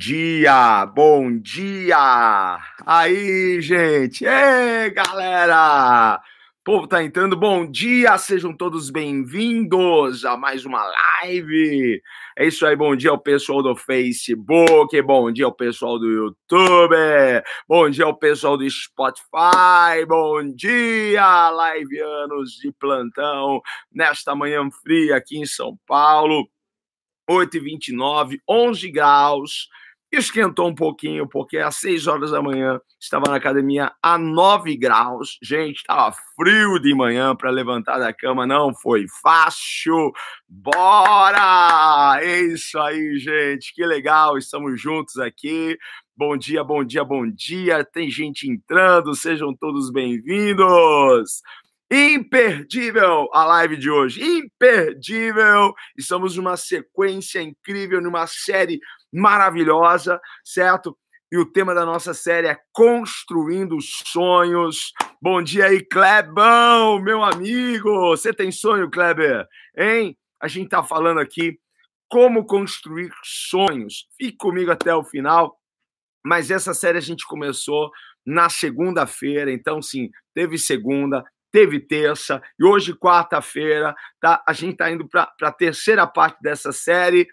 dia, bom dia! Aí, gente! Ei, galera! O povo tá entrando, bom dia! Sejam todos bem-vindos a mais uma live! É isso aí, bom dia ao pessoal do Facebook, bom dia ao pessoal do YouTube, bom dia ao pessoal do Spotify, bom dia, liveanos de plantão, nesta manhã fria aqui em São Paulo. 8h29, 11 graus. Esquentou um pouquinho, porque às 6 horas da manhã estava na academia a 9 graus. Gente, estava frio de manhã para levantar da cama, não foi fácil. Bora! É isso aí, gente, que legal, estamos juntos aqui. Bom dia, bom dia, bom dia. Tem gente entrando, sejam todos bem-vindos. Imperdível a live de hoje, imperdível. Estamos numa sequência incrível, numa série maravilhosa, certo? E o tema da nossa série é Construindo Sonhos. Bom dia aí, Klebão, meu amigo. Você tem sonho, Kleber? Hein? A gente tá falando aqui como construir sonhos. Fique comigo até o final. Mas essa série a gente começou na segunda-feira, então sim, teve segunda, teve terça e hoje, quarta-feira, tá? a gente está indo para a terceira parte dessa série.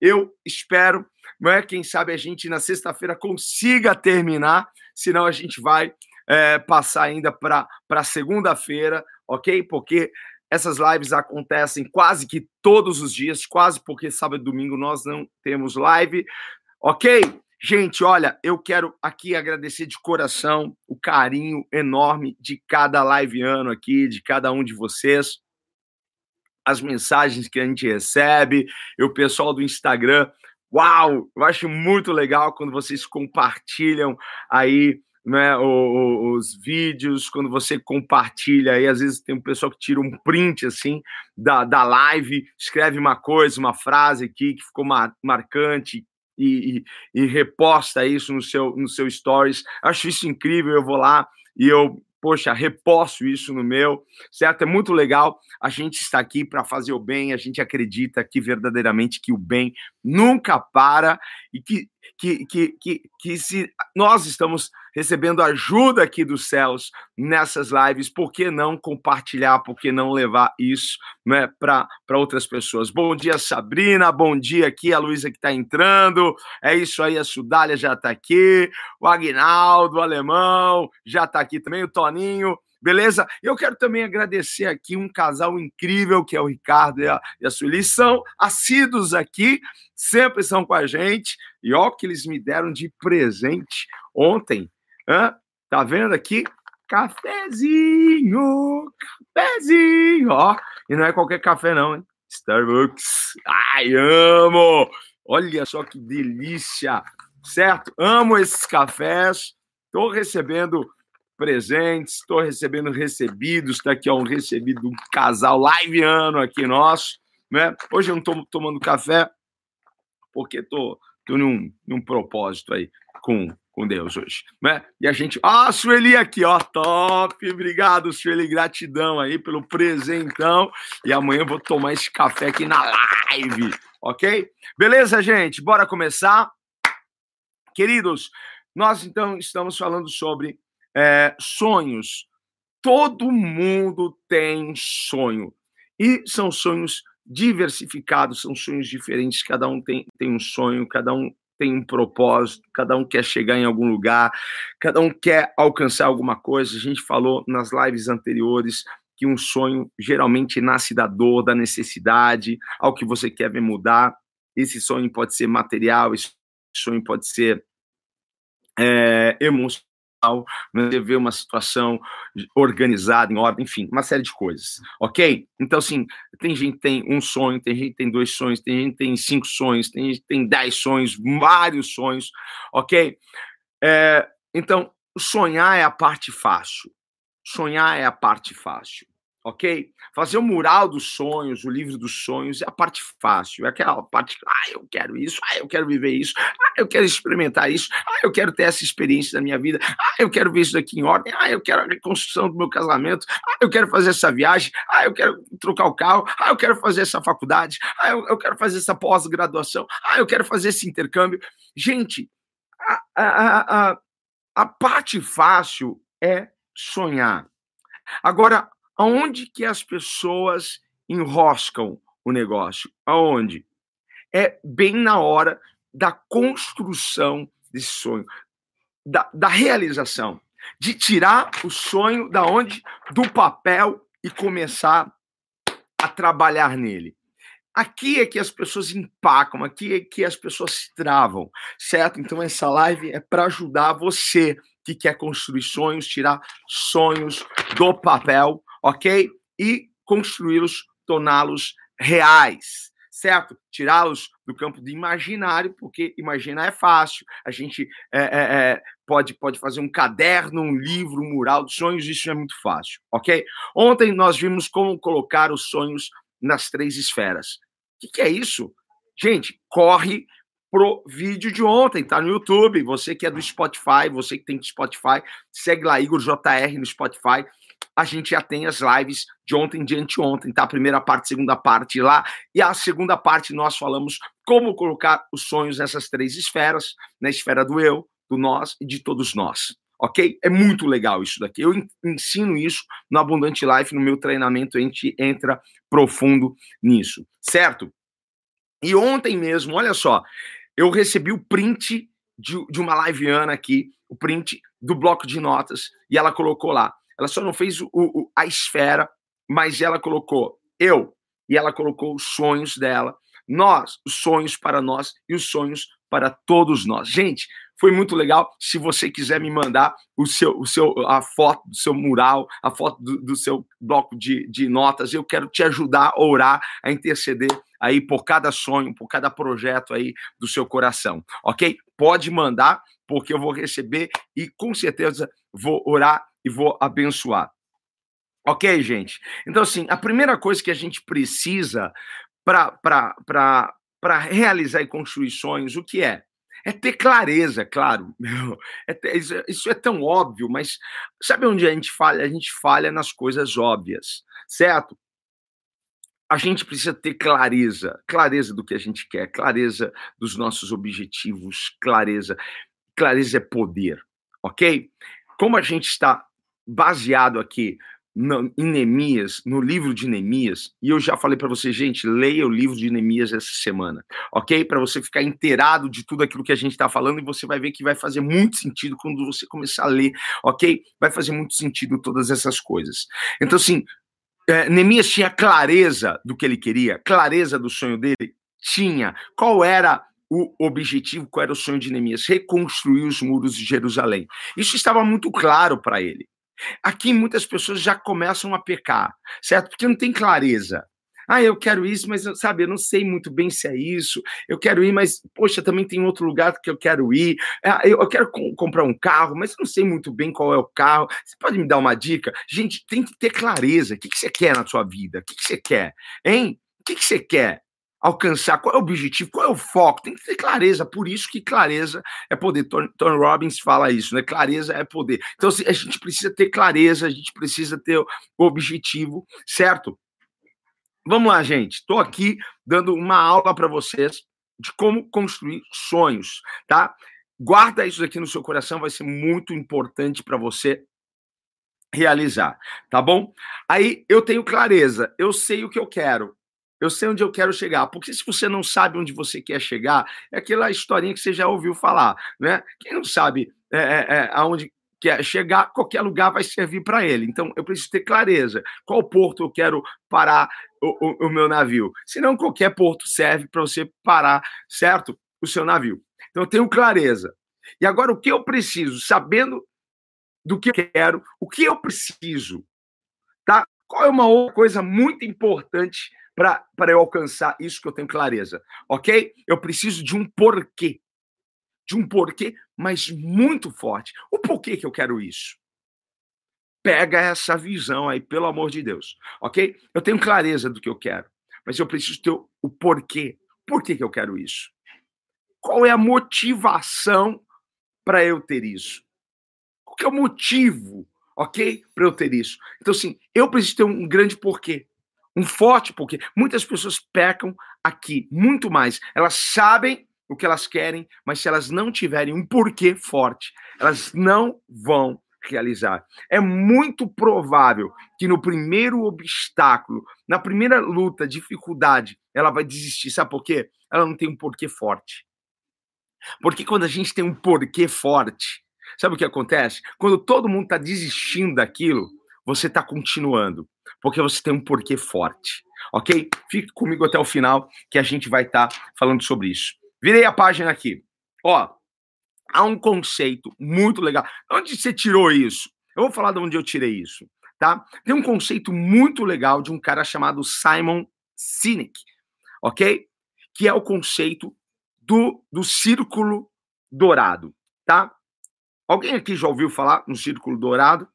Eu espero, não é? Quem sabe a gente na sexta-feira consiga terminar, senão a gente vai é, passar ainda para segunda-feira, ok? Porque essas lives acontecem quase que todos os dias, quase porque sábado e domingo nós não temos live, ok? Gente, olha, eu quero aqui agradecer de coração o carinho enorme de cada live ano aqui, de cada um de vocês, as mensagens que a gente recebe, e o pessoal do Instagram. Uau, eu acho muito legal quando vocês compartilham aí né, os, os, vídeos, quando você compartilha aí, às vezes tem um pessoal que tira um print assim da, da live, escreve uma coisa, uma frase aqui que ficou mar, marcante, e, e, e reposta isso no seu, no seu stories. Acho isso incrível. Eu vou lá e eu poxa, reposto isso no meu, certo? É muito legal. A gente está aqui para fazer o bem, a gente acredita que verdadeiramente que o bem nunca para e que, que, que, que, que se nós estamos recebendo ajuda aqui dos céus nessas lives, por que não compartilhar, por que não levar isso né, para outras pessoas? Bom dia, Sabrina, bom dia aqui, a Luísa que está entrando, é isso aí, a Sudália já está aqui, o Agnaldo, o Alemão já está aqui também, o Toninho, beleza? Eu quero também agradecer aqui um casal incrível que é o Ricardo e a, e a Sueli, são assíduos aqui, sempre são com a gente, e ó que eles me deram de presente ontem, Hã? Tá vendo aqui? Cafezinho, cafezinho, ó. E não é qualquer café, não, hein? Starbucks. Ai, amo! Olha só que delícia, certo? Amo esses cafés. Estou recebendo presentes, estou recebendo recebidos. Está aqui ó, um recebido um casal liveano aqui nosso. Né? Hoje eu não estou tomando café porque estou num, num propósito aí com com Deus hoje, né? E a gente, ah, Sueli aqui, ó, top, obrigado, Sueli, gratidão aí pelo presentão. E amanhã eu vou tomar esse café aqui na live, ok? Beleza, gente? Bora começar? Queridos, nós então estamos falando sobre é, sonhos. Todo mundo tem sonho. E são sonhos diversificados, são sonhos diferentes, cada um tem, tem um sonho, cada um tem um propósito, cada um quer chegar em algum lugar, cada um quer alcançar alguma coisa. A gente falou nas lives anteriores que um sonho geralmente nasce da dor, da necessidade, ao que você quer ver mudar. Esse sonho pode ser material, esse sonho pode ser é, emocional né, ver uma situação organizada, em ordem, enfim, uma série de coisas, ok? Então, assim, tem gente que tem um sonho, tem gente que tem dois sonhos, tem gente que tem cinco sonhos, tem gente que tem dez sonhos, vários sonhos, ok? É, então, sonhar é a parte fácil. Sonhar é a parte fácil. Ok? Fazer o mural dos sonhos, o livro dos sonhos é a parte fácil, é aquela parte, ah, eu quero isso, ah, eu quero viver isso, ah, eu quero experimentar isso, ah, eu quero ter essa experiência na minha vida, ah, eu quero ver isso daqui em ordem, ah, eu quero a reconstrução do meu casamento, ah, eu quero fazer essa viagem, ah, eu quero trocar o carro, ah, eu quero fazer essa faculdade, ah, eu, eu quero fazer essa pós-graduação, ah, eu quero fazer esse intercâmbio. Gente, a, a, a, a parte fácil é sonhar. Agora, Aonde que as pessoas enroscam o negócio? Aonde? É bem na hora da construção desse sonho, da, da realização, de tirar o sonho da onde do papel e começar a trabalhar nele. Aqui é que as pessoas empacam, aqui é que as pessoas travam, certo? Então essa live é para ajudar você que quer construir sonhos, tirar sonhos do papel ok? E construí-los, torná-los reais, certo? Tirá-los do campo de imaginário, porque imaginar é fácil. A gente é, é, é, pode, pode fazer um caderno, um livro, um mural de sonhos, isso é muito fácil, ok? Ontem nós vimos como colocar os sonhos nas três esferas. O que, que é isso? Gente, corre pro vídeo de ontem, tá no YouTube. Você que é do Spotify, você que tem Spotify, segue lá Igor JR no Spotify a gente já tem as lives de ontem, de anteontem, tá? Primeira parte, segunda parte lá. E a segunda parte nós falamos como colocar os sonhos nessas três esferas, na esfera do eu, do nós e de todos nós. Ok? É muito legal isso daqui. Eu ensino isso no Abundante Life, no meu treinamento, a gente entra profundo nisso, certo? E ontem mesmo, olha só, eu recebi o print de, de uma liveana aqui, o print do bloco de notas, e ela colocou lá. Ela só não fez o, o, a esfera, mas ela colocou eu e ela colocou os sonhos dela, nós, os sonhos para nós e os sonhos para todos nós. Gente, foi muito legal. Se você quiser me mandar o seu, o seu, a foto do seu mural, a foto do, do seu bloco de, de notas, eu quero te ajudar a orar, a interceder aí por cada sonho, por cada projeto aí do seu coração, ok? Pode mandar, porque eu vou receber e com certeza vou orar e vou abençoar. Ok, gente? Então, assim, a primeira coisa que a gente precisa para realizar e construir sonhos, o que é? É ter clareza, claro. É ter, isso é tão óbvio, mas sabe onde a gente falha? A gente falha nas coisas óbvias, certo? A gente precisa ter clareza, clareza do que a gente quer, clareza dos nossos objetivos, clareza. Clareza é poder, ok? Como a gente está baseado aqui no, em Neemias, no livro de Neemias, e eu já falei para você, gente, leia o livro de Neemias essa semana, ok? Para você ficar inteirado de tudo aquilo que a gente está falando e você vai ver que vai fazer muito sentido quando você começar a ler, ok? Vai fazer muito sentido todas essas coisas. Então, assim, é, Neemias tinha clareza do que ele queria, clareza do sonho dele, tinha. Qual era o objetivo, qual era o sonho de Neemias? Reconstruir os muros de Jerusalém. Isso estava muito claro para ele. Aqui muitas pessoas já começam a pecar, certo? Porque não tem clareza. Ah, eu quero isso, mas sabe, eu não sei muito bem se é isso. Eu quero ir, mas poxa, também tem outro lugar que eu quero ir. Ah, eu, quero comprar um carro, mas eu não sei muito bem qual é o carro. Você pode me dar uma dica? Gente, tem que ter clareza. O que, você quer na sua vida? O que, você quer? Hein? O que você quer? Alcançar, qual é o objetivo, qual é o foco, tem que ter clareza, por isso que clareza é poder. Tony, Tony Robbins fala isso, né? Clareza é poder. Então, a gente precisa ter clareza, a gente precisa ter o objetivo, certo? Vamos lá, gente. Estou aqui dando uma aula para vocês de como construir sonhos, tá? Guarda isso aqui no seu coração, vai ser muito importante para você realizar, tá bom? Aí eu tenho clareza, eu sei o que eu quero, eu sei onde eu quero chegar. Porque se você não sabe onde você quer chegar, é aquela historinha que você já ouviu falar, né? Quem não sabe é, é, é aonde quer chegar, qualquer lugar vai servir para ele. Então, eu preciso ter clareza. Qual porto eu quero parar o, o, o meu navio? Senão, qualquer porto serve para você parar, certo? O seu navio. Então, eu tenho clareza. E agora, o que eu preciso? Sabendo do que eu quero, o que eu preciso, tá? Qual é uma outra coisa muito importante para eu alcançar isso que eu tenho clareza, ok? Eu preciso de um porquê. De um porquê, mas muito forte. O porquê que eu quero isso? pega essa visão aí, pelo amor de Deus, ok? Eu tenho clareza do que eu quero, mas eu preciso ter o porquê. Por que, que eu quero isso? Qual é a motivação para eu ter isso? Qual é o motivo, ok? Para eu ter isso. Então, assim, eu preciso ter um grande porquê. Um forte porquê. Muitas pessoas pecam aqui, muito mais. Elas sabem o que elas querem, mas se elas não tiverem um porquê forte, elas não vão realizar. É muito provável que no primeiro obstáculo, na primeira luta, dificuldade, ela vai desistir. Sabe por quê? Ela não tem um porquê forte. Porque quando a gente tem um porquê forte, sabe o que acontece? Quando todo mundo está desistindo daquilo, você está continuando, porque você tem um porquê forte, ok? Fique comigo até o final, que a gente vai estar tá falando sobre isso. Virei a página aqui. Ó, há um conceito muito legal. Onde você tirou isso? Eu vou falar de onde eu tirei isso, tá? Tem um conceito muito legal de um cara chamado Simon Sinek, ok? Que é o conceito do, do círculo dourado, tá? Alguém aqui já ouviu falar no círculo dourado?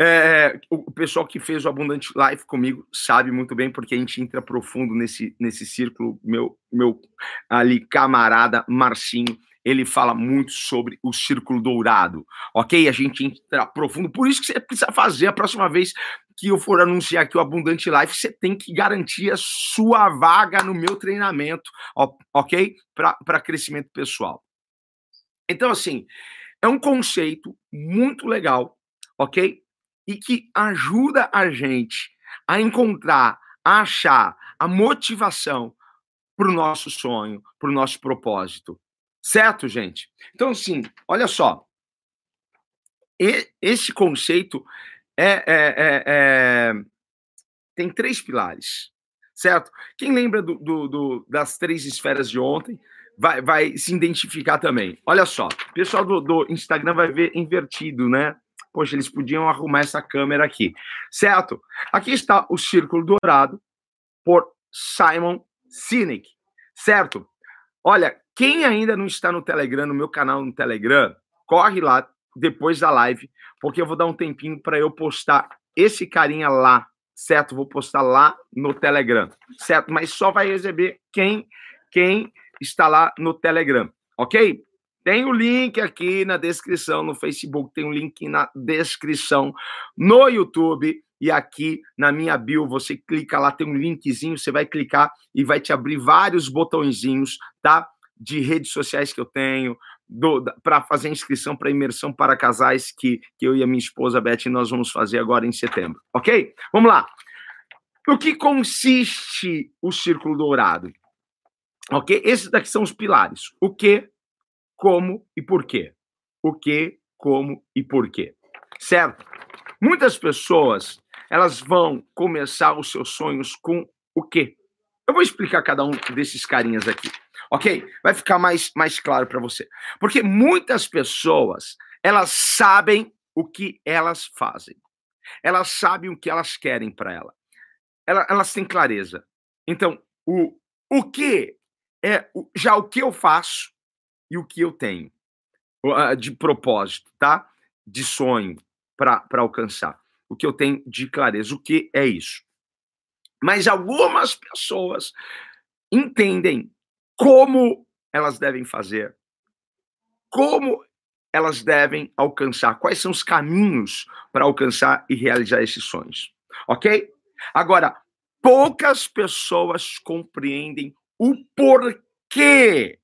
É, o pessoal que fez o Abundante Life comigo sabe muito bem, porque a gente entra profundo nesse, nesse círculo. Meu, meu ali camarada Marcinho, ele fala muito sobre o círculo dourado, ok? A gente entra profundo. Por isso que você precisa fazer a próxima vez que eu for anunciar aqui o Abundante Life, você tem que garantir a sua vaga no meu treinamento, ok? Para crescimento pessoal. Então, assim, é um conceito muito legal, ok? E que ajuda a gente a encontrar, a achar a motivação para o nosso sonho, para o nosso propósito. Certo, gente? Então, sim, olha só. esse conceito é, é, é, é, tem três pilares, certo? Quem lembra do, do, do, das três esferas de ontem vai, vai se identificar também. Olha só, o pessoal do, do Instagram vai ver invertido, né? Poxa, eles podiam arrumar essa câmera aqui, certo? Aqui está o Círculo Dourado por Simon Sinek, certo? Olha, quem ainda não está no Telegram, no meu canal no Telegram, corre lá depois da live, porque eu vou dar um tempinho para eu postar esse carinha lá, certo? Vou postar lá no Telegram, certo? Mas só vai receber quem quem está lá no Telegram, ok? Tem o link aqui na descrição no Facebook, tem o link na descrição no YouTube e aqui na minha bio você clica lá, tem um linkzinho, você vai clicar e vai te abrir vários botõezinhos, tá? De redes sociais que eu tenho, para fazer inscrição para imersão para casais que, que eu e a minha esposa Beth nós vamos fazer agora em setembro, ok? Vamos lá. No que consiste o círculo dourado? Ok? Esses daqui são os pilares. O que, como e por quê. O que, como e por quê. Certo? Muitas pessoas, elas vão começar os seus sonhos com o quê? Eu vou explicar cada um desses carinhas aqui, ok? Vai ficar mais, mais claro para você. Porque muitas pessoas, elas sabem o que elas fazem. Elas sabem o que elas querem para ela. ela. Elas têm clareza. Então, o, o que é já o que eu faço e o que eu tenho de propósito, tá? De sonho para alcançar. O que eu tenho de clareza. O que é isso? Mas algumas pessoas entendem como elas devem fazer, como elas devem alcançar, quais são os caminhos para alcançar e realizar esses sonhos. Ok? Agora, poucas pessoas compreendem o porquê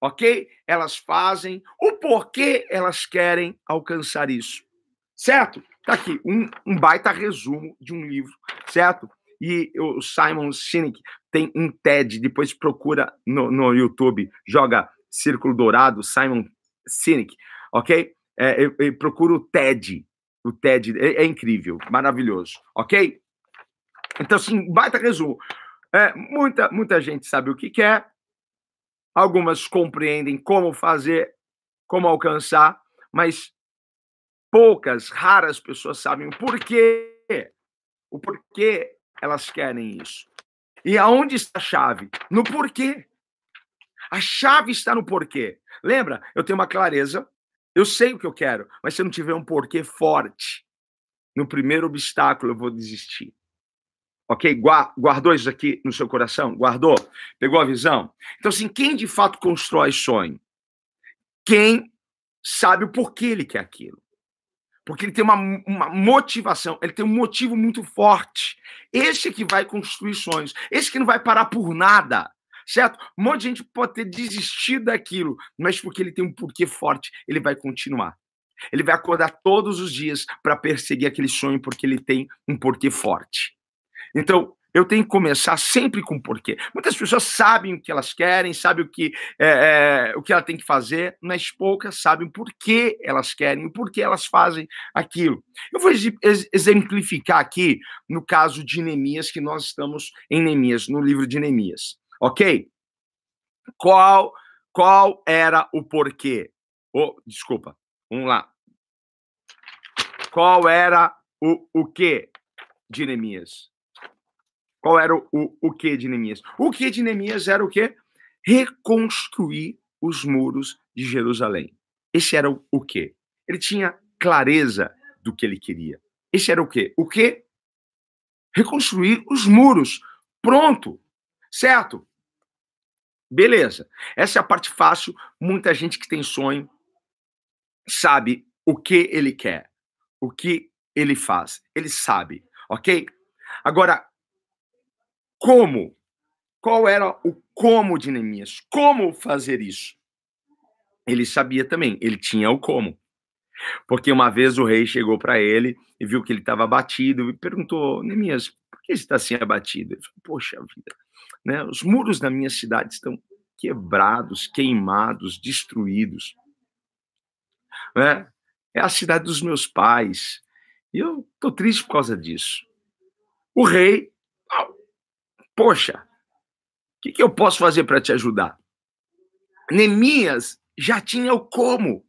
ok? Elas fazem o porquê elas querem alcançar isso, certo? Tá aqui um, um baita resumo de um livro, certo? E o Simon Sinek tem um TED, depois procura no, no YouTube, joga Círculo Dourado, Simon Sinek, ok? É, eu, eu procuro o TED, o TED é, é, incrível, maravilhoso, ok? Então, assim, baita resumo. É, muita, muita gente sabe o que quer, Algumas compreendem como fazer, como alcançar, mas poucas, raras pessoas sabem o porquê. O porquê elas querem isso. E aonde está a chave? No porquê. A chave está no porquê. Lembra? Eu tenho uma clareza Eu sei o que eu quero, mas se eu não tiver um porquê forte, no primeiro obstáculo eu vou desistir. Ok? Guardou isso aqui no seu coração? Guardou? Pegou a visão? Então, assim, quem de fato constrói sonho? Quem sabe o porquê ele quer aquilo. Porque ele tem uma, uma motivação, ele tem um motivo muito forte. Esse que vai construir sonhos. Esse que não vai parar por nada certo? Um monte de gente pode ter desistido daquilo, mas porque ele tem um porquê forte, ele vai continuar. Ele vai acordar todos os dias para perseguir aquele sonho porque ele tem um porquê forte. Então, eu tenho que começar sempre com porquê. Muitas pessoas sabem o que elas querem, sabem o que, é, é, o que ela tem que fazer, mas poucas sabem por que elas querem, por que elas fazem aquilo. Eu vou exemplificar aqui no caso de Neemias, que nós estamos em Neemias, no livro de Neemias. Ok? Qual, qual era o porquê? Oh, desculpa, vamos lá. Qual era o, o que de Neemias? Qual era o, o, que de Neemias? O que de Neemias era o quê? Reconstruir os muros de Jerusalém. Esse era o, o quê? Ele tinha clareza do que ele queria. Esse era o quê? O quê? Reconstruir os muros. Pronto. Certo? Beleza. Essa é a parte fácil. Muita gente que tem sonho sabe o que ele quer, o que ele faz. Ele sabe, ok? Agora, como? Qual era o como de Neemias? Como fazer isso? Ele sabia também, ele tinha o como. Porque uma vez o rei chegou para ele e viu que ele estava abatido e perguntou: Neemias, por que você está assim abatido? Ele falou: Poxa vida, né? Os muros da minha cidade estão quebrados, queimados, destruídos. Né? É a cidade dos meus pais. E eu estou triste por causa disso. O rei, poxa, o que, que eu posso fazer para te ajudar? Neemias já tinha o como.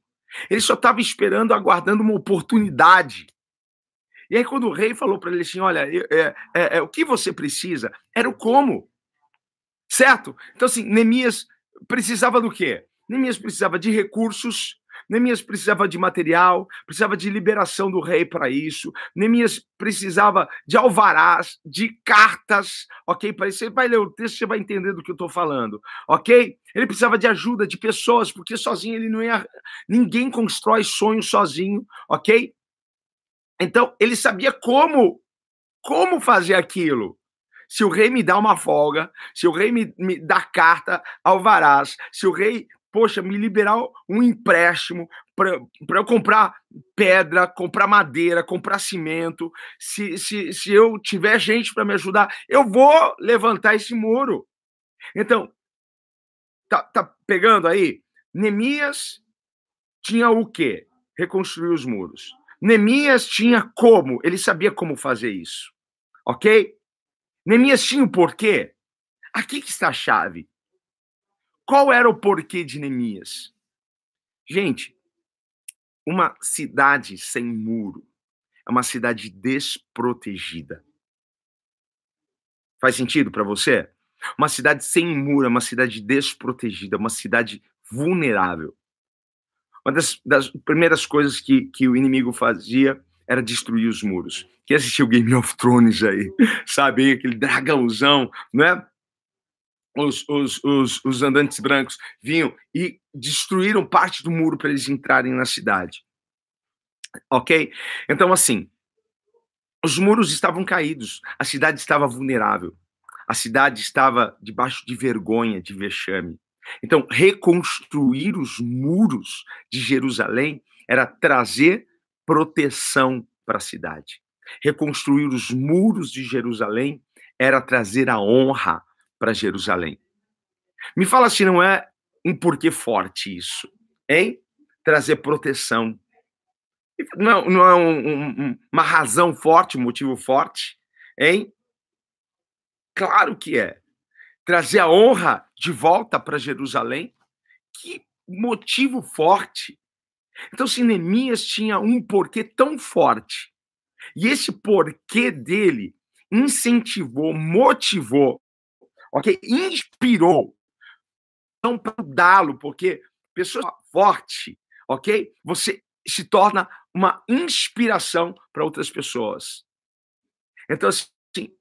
Ele só estava esperando, aguardando uma oportunidade. E aí, quando o rei falou para ele assim: Olha, é, é, é, o que você precisa? Era o como. Certo? Então, assim, Neemias precisava do quê? Neemias precisava de recursos, Neemias precisava de material, precisava de liberação do rei para isso. Neemias precisava de alvarás, de cartas, ok? Para isso, você vai ler o texto, você vai entender do que eu estou falando, ok? Ele precisava de ajuda de pessoas, porque sozinho ele não ia. Ninguém constrói sonho sozinho, ok? Então, ele sabia como, como fazer aquilo se o rei me dá uma folga, se o rei me, me dá carta alvarás, se o rei, poxa, me liberar um empréstimo para eu comprar pedra, comprar madeira, comprar cimento, se, se, se eu tiver gente para me ajudar, eu vou levantar esse muro. Então, tá, tá pegando aí? Neemias tinha o quê? Reconstruir os muros. Neemias tinha como, ele sabia como fazer isso. Ok? Neemias tinha o porquê? Aqui que está a chave. Qual era o porquê de Neemias? Gente, uma cidade sem muro é uma cidade desprotegida. Faz sentido para você? Uma cidade sem muro é uma cidade desprotegida, uma cidade vulnerável. Uma das, das primeiras coisas que, que o inimigo fazia era destruir os muros. Quem assistiu Game of Thrones aí, sabe? Aquele dragãozão, né? Os, os, os, os andantes brancos vinham e destruíram parte do muro para eles entrarem na cidade. Ok? Então, assim, os muros estavam caídos, a cidade estava vulnerável, a cidade estava debaixo de vergonha, de vexame. Então, reconstruir os muros de Jerusalém era trazer proteção para a cidade. Reconstruir os muros de Jerusalém era trazer a honra para Jerusalém. Me fala se não é um porquê forte isso, hein? Trazer proteção. Não, não é um, um, uma razão forte, um motivo forte, hein? Claro que é. Trazer a honra de volta para Jerusalém. Que motivo forte. Então, se Neemias tinha um porquê tão forte, e esse porquê dele incentivou, motivou, ok? Inspirou, não para dá-lo, porque pessoa forte, ok? Você se torna uma inspiração para outras pessoas. Então, assim,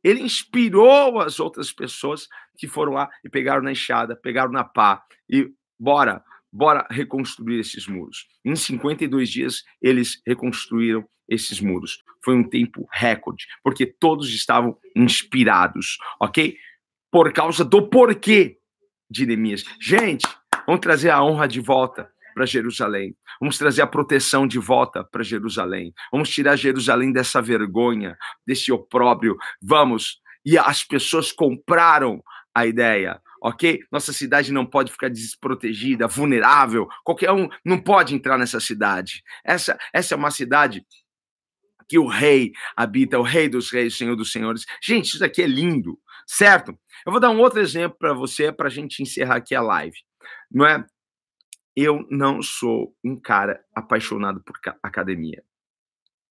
ele inspirou as outras pessoas que foram lá e pegaram na enxada, pegaram na pá e bora, bora reconstruir esses muros. Em 52 dias, eles reconstruíram esses muros. Foi um tempo recorde, porque todos estavam inspirados, ok? Por causa do porquê de Neemias. Gente, vamos trazer a honra de volta para Jerusalém. Vamos trazer a proteção de volta para Jerusalém. Vamos tirar Jerusalém dessa vergonha, desse opróbrio. Vamos. E as pessoas compraram a ideia, ok? Nossa cidade não pode ficar desprotegida, vulnerável. Qualquer um não pode entrar nessa cidade. Essa, essa é uma cidade que o rei habita, o rei dos reis, o senhor dos senhores. Gente, isso daqui é lindo, certo? Eu vou dar um outro exemplo para você, para a gente encerrar aqui a live. Não é? Eu não sou um cara apaixonado por academia.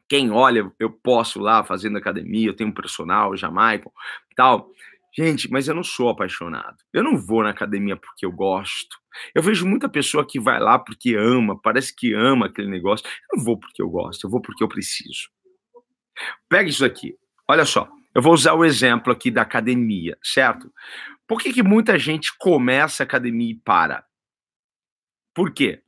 Quem olha, eu posso lá fazendo academia, eu tenho um personal, Jamaica, tal. Gente, mas eu não sou apaixonado. Eu não vou na academia porque eu gosto. Eu vejo muita pessoa que vai lá porque ama, parece que ama aquele negócio. Eu não vou porque eu gosto, eu vou porque eu preciso. Pega isso aqui. Olha só. Eu vou usar o exemplo aqui da academia, certo? Por que, que muita gente começa a academia e para? Por quê?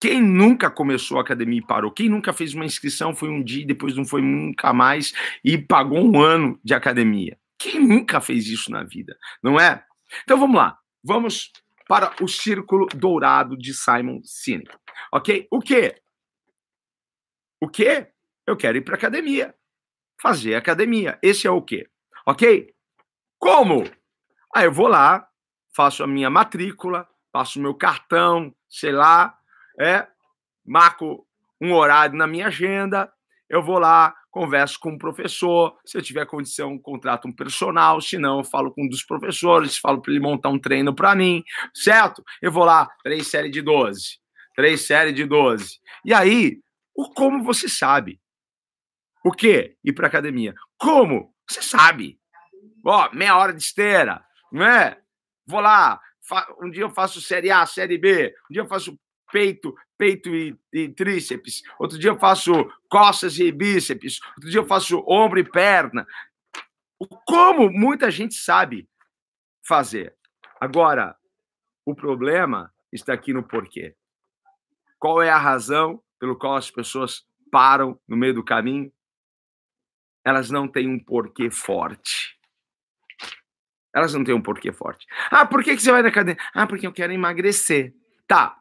Quem nunca começou a academia e parou? Quem nunca fez uma inscrição, foi um dia e depois não foi nunca mais e pagou um ano de academia? Quem nunca fez isso na vida, não é? Então vamos lá. Vamos para o círculo dourado de Simon Sinek. Ok? O quê? O quê? Eu quero ir para academia. Fazer academia. Esse é o quê? Ok? Como? Aí ah, eu vou lá, faço a minha matrícula, passo o meu cartão, sei lá, é, marco um horário na minha agenda, eu vou lá, converso com o professor, se eu tiver condição, contrato um personal, se não, eu falo com um dos professores, falo para ele montar um treino para mim, certo? Eu vou lá, três séries de 12, três séries de 12. E aí, o como você sabe? O quê? Ir para academia. Como? Você sabe. Ó, meia hora de esteira, não é? Vou lá, um dia eu faço série A, série B, um dia eu faço peito, peito e, e, tríceps, outro dia eu faço costas e bíceps, outro dia eu faço ombro e perna. Como muita gente sabe fazer. Agora, o problema está aqui no porquê. Qual é a razão pelo qual as pessoas param no meio do caminho? Elas não têm um porquê forte. Elas não têm um porquê forte. Ah, por que, que você vai na academia? Ah, porque eu quero emagrecer. Tá.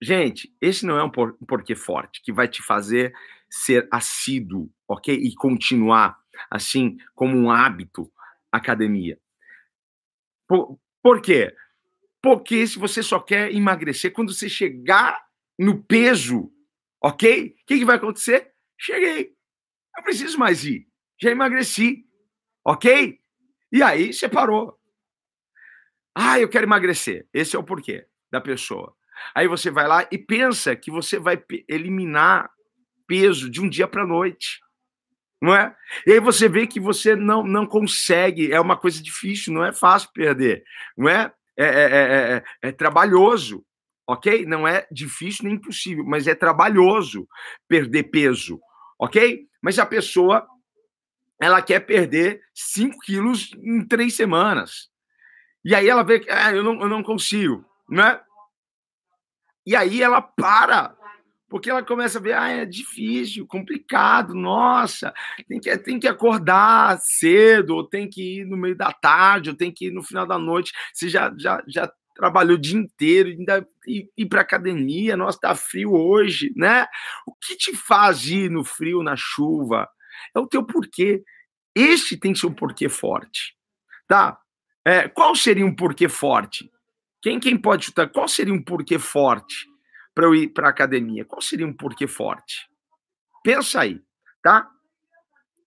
Gente, esse não é um, por, um porquê forte que vai te fazer ser assíduo, ok? E continuar, assim, como um hábito, academia. Por, por quê? Porque se você só quer emagrecer, quando você chegar no peso, ok? O que, que vai acontecer? Cheguei. Não preciso mais ir. Já emagreci, ok? E aí separou. Ah, eu quero emagrecer. Esse é o porquê da pessoa. Aí você vai lá e pensa que você vai eliminar peso de um dia para noite. Não é? E aí você vê que você não, não consegue, é uma coisa difícil, não é fácil perder, não é? É, é, é, é, é trabalhoso, ok? Não é difícil nem impossível, mas é trabalhoso perder peso, ok? Mas a pessoa ela quer perder 5 quilos em três semanas. E aí ela vê que ah, eu, não, eu não consigo, né? E aí ela para, porque ela começa a ver, ah, é difícil, complicado, nossa, tem que, tem que acordar cedo, ou tem que ir no meio da tarde, ou tem que ir no final da noite. Você já, já, já trabalhou o dia inteiro, ainda ir, para academia, nossa, tá frio hoje, né? O que te faz ir no frio, na chuva? é o teu porquê. Este tem um porquê forte, tá? É, qual seria um porquê forte? Quem, quem pode chutar? Qual seria um porquê forte para eu ir para academia? Qual seria um porquê forte? Pensa aí, tá?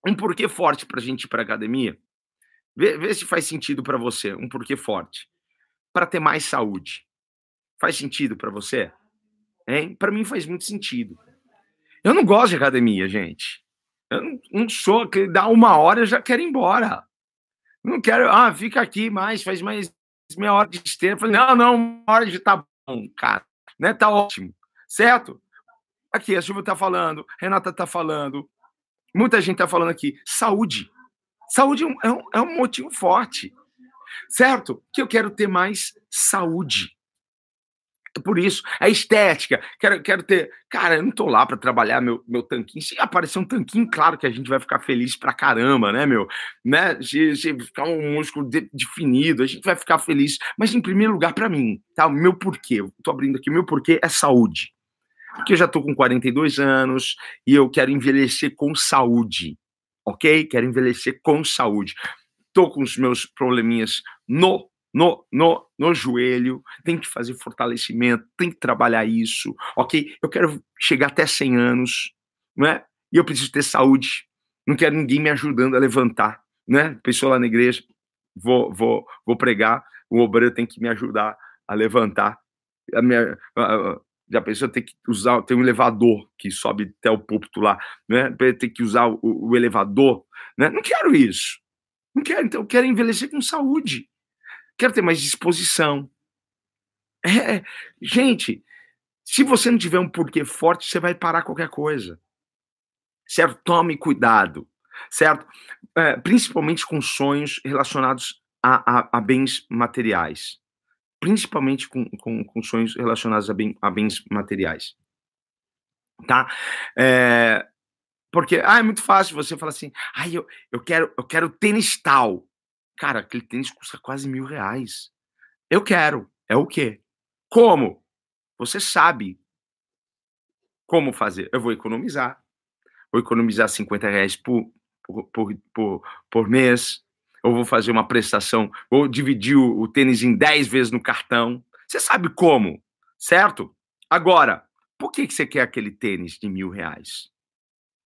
Um porquê forte para a gente ir para academia? Vê, vê se faz sentido para você, um porquê forte. Para ter mais saúde. Faz sentido para você? Hein? Para mim faz muito sentido. Eu não gosto de academia, gente. Eu não, não sou que dá uma hora eu já quero ir embora. Não quero, ah, fica aqui mais, faz mais meia hora de esteira. Não, não, uma hora de tá bom, cara, né? Tá ótimo, certo? Aqui a Silvia está falando, Renata está falando, muita gente está falando aqui. Saúde. Saúde é um, é um motivo forte, certo? Que eu quero ter mais saúde. Por isso, a estética, quero, quero ter. Cara, eu não tô lá para trabalhar meu, meu tanquinho. Se aparecer um tanquinho, claro que a gente vai ficar feliz pra caramba, né, meu? Né? Se, se ficar um músculo de, definido, a gente vai ficar feliz. Mas, em primeiro lugar, para mim, tá? O meu porquê, eu tô abrindo aqui, o meu porquê é saúde. Porque eu já tô com 42 anos e eu quero envelhecer com saúde, ok? Quero envelhecer com saúde. Tô com os meus probleminhas no no, no, no joelho, tem que fazer fortalecimento, tem que trabalhar isso, ok? Eu quero chegar até 100 anos, não é? E eu preciso ter saúde, não quero ninguém me ajudando a levantar, né? Pessoa lá na igreja, vou, vou, vou pregar, o obreiro tem que me ajudar a levantar. A minha, a, a pessoa tem que usar, tem um elevador que sobe até o púlpito lá, né? Tem que usar o, o elevador, né? Não quero isso. Não quero, então eu quero envelhecer com saúde quero ter mais disposição. É, gente, se você não tiver um porquê forte, você vai parar qualquer coisa. Certo? Tome cuidado, certo? É, principalmente com sonhos relacionados a, a, a bens materiais. Principalmente com, com, com, sonhos relacionados a, bem, a bens materiais. Tá? É, porque ah, é muito fácil você falar assim, ah, eu, eu, quero, eu quero tênis tal. Cara, aquele tênis custa quase mil reais. Eu quero. É o quê? Como? Você sabe como fazer. Eu vou economizar. Vou economizar 50 reais por, por, por, por, mês. Eu vou fazer uma prestação. Vou dividir o, o tênis em 10 vezes no cartão. Você sabe como, certo? Agora, por que, que você quer aquele tênis de mil reais?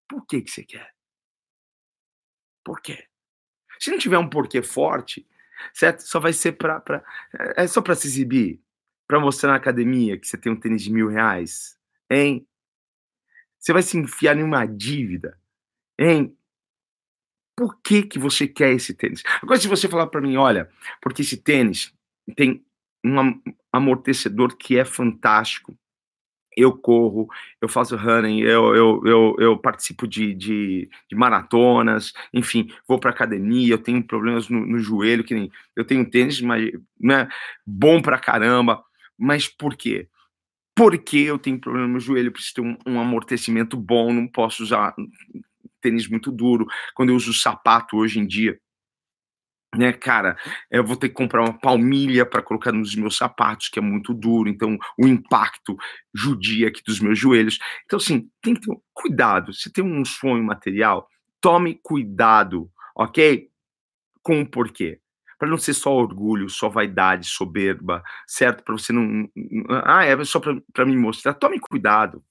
Por que, que você quer? Por quê? Se não tiver um porquê forte, certo? Só vai ser para. É, é só para se exibir, para mostrar na academia que você tem um tênis de mil reais, hein? Você vai se enfiar em uma dívida, hein? Por que, que você quer esse tênis? Agora, se você falar para mim, olha, porque esse tênis tem um amortecedor que é fantástico, eu corro, eu faço running, eu, eu, eu, eu participo de, de, de, maratonas, enfim, vou para academia, eu tenho problemas no, no, joelho, que nem eu tenho tênis, mas né, bom pra caramba, mas por quê? Porque eu tenho problema no joelho, preciso ter um, um amortecimento bom, não posso usar tênis muito duro. Quando eu uso sapato hoje em dia, né, cara, eu vou ter que comprar uma palmilha para colocar nos meus sapatos, que é muito duro, então o impacto judia aqui dos meus joelhos. Então, assim, tem que ter cuidado. Se tem um sonho material, tome cuidado, ok? Com o porquê. Para não ser só orgulho, só vaidade, soberba, certo? Para você não. Ah, é só para me mostrar. Tome cuidado.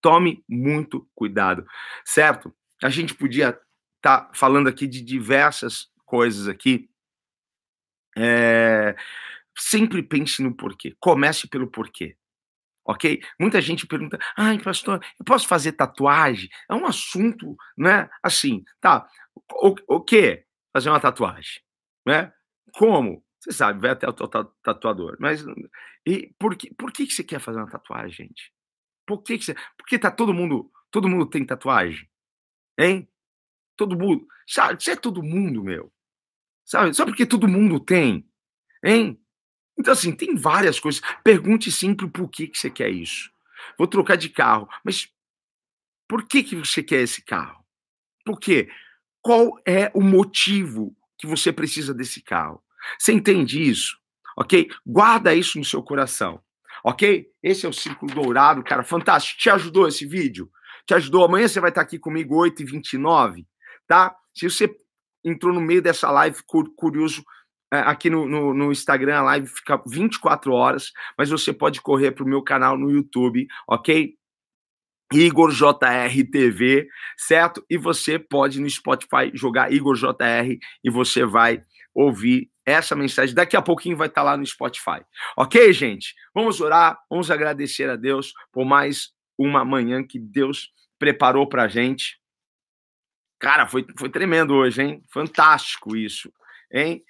Tome muito cuidado, certo? A gente podia estar tá falando aqui de diversas coisas aqui. É, sempre pense no porquê. Comece pelo porquê. Ok? Muita gente pergunta: ai, pastor, eu posso fazer tatuagem? É um assunto, né? Assim, tá. O, o que? Fazer uma tatuagem, né? Como? Você sabe, vai até o tatuador. Mas e por que, por que você quer fazer uma tatuagem, gente? Por que, que você. Porque tá todo mundo. Todo mundo tem tatuagem? Hein? Todo mundo. Sabe, você é todo mundo, meu. Sabe? Só porque todo mundo tem, hein? Então, assim, tem várias coisas. Pergunte sempre por que, que você quer isso. Vou trocar de carro, mas por que, que você quer esse carro? Por quê? Qual é o motivo que você precisa desse carro? Você entende isso? Ok? Guarda isso no seu coração. Ok? Esse é o Círculo Dourado, cara, fantástico. Te ajudou esse vídeo? Te ajudou? Amanhã você vai estar aqui comigo, 8h29, tá? Se você entrou no meio dessa live curioso, é, aqui no, no, no, Instagram, a live fica 24 horas, mas você pode correr para o meu canal no YouTube, ok? Igor JR TV, certo? E você pode no Spotify jogar Igor JR e você vai ouvir essa mensagem. Daqui a pouquinho vai estar tá lá no Spotify. Ok, gente? Vamos orar, vamos agradecer a Deus por mais uma manhã que Deus preparou para a gente. Cara, foi, foi tremendo hoje, hein? Fantástico isso, hein?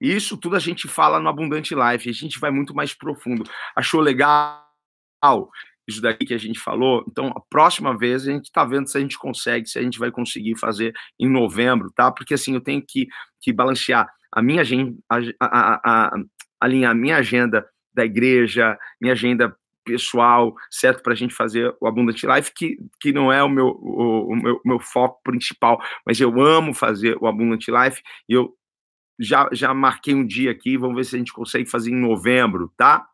Isso tudo a gente fala no Abundante Life, a gente vai muito mais profundo. Achou legal? isso daqui que a gente falou. Então, a próxima vez a gente está vendo se a gente consegue, se a gente vai conseguir fazer em novembro, tá? Porque assim, eu tenho que, que balancear a minha agenda, a, a, a, alinhar a minha agenda da igreja, minha agenda pessoal, certo? Para a gente fazer o Abundant Life, que, que não é o meu, o, o meu, meu foco principal, mas eu amo fazer o Abundant Life e eu já, já marquei um dia aqui, vamos ver se a gente consegue fazer em novembro, tá?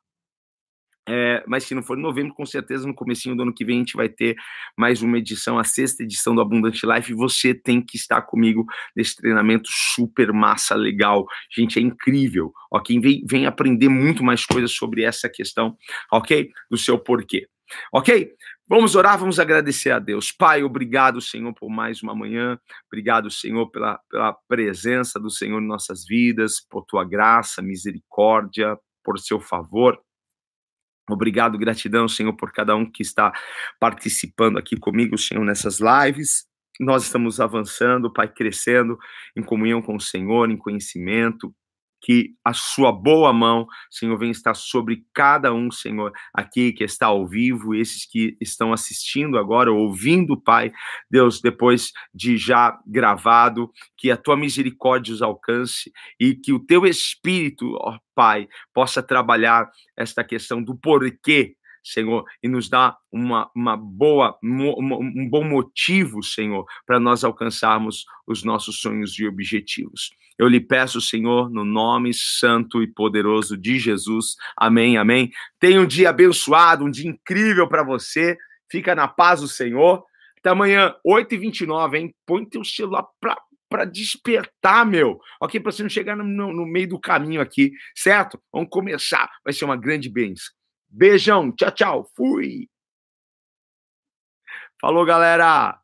É, mas se não for em novembro, com certeza no comecinho do ano que vem a gente vai ter mais uma edição, a sexta edição do Abundant Life, você tem que estar comigo nesse treinamento super massa, legal. Gente, é incrível, ok? Vem, vem aprender muito mais coisas sobre essa questão, ok? Do seu porquê. Ok? Vamos orar, vamos agradecer a Deus. Pai, obrigado, Senhor, por mais uma manhã. Obrigado, Senhor, pela, pela presença do Senhor em nossas vidas, por tua graça, misericórdia, por seu favor. Obrigado, gratidão, Senhor, por cada um que está participando aqui comigo, Senhor, nessas lives. Nós estamos avançando, Pai, crescendo em comunhão com o Senhor, em conhecimento, que a sua boa mão, Senhor, venha estar sobre cada um, Senhor, aqui que está ao vivo, esses que estão assistindo agora, ouvindo, Pai, Deus, depois de já gravado, que a tua misericórdia os alcance e que o teu espírito, ó Pai, possa trabalhar esta questão do porquê Senhor, e nos dá uma, uma boa, um bom motivo, Senhor, para nós alcançarmos os nossos sonhos e objetivos. Eu lhe peço, Senhor, no nome santo e poderoso de Jesus. Amém, amém. Tenha um dia abençoado, um dia incrível para você. Fica na paz do Senhor. Até amanhã, 8h29, hein? Põe teu celular para para despertar, meu. Ok? Para você não chegar no, no, meio do caminho aqui, certo? Vamos começar. Vai ser uma grande bênção. Beijão, tchau, tchau. Fui. Falou, galera.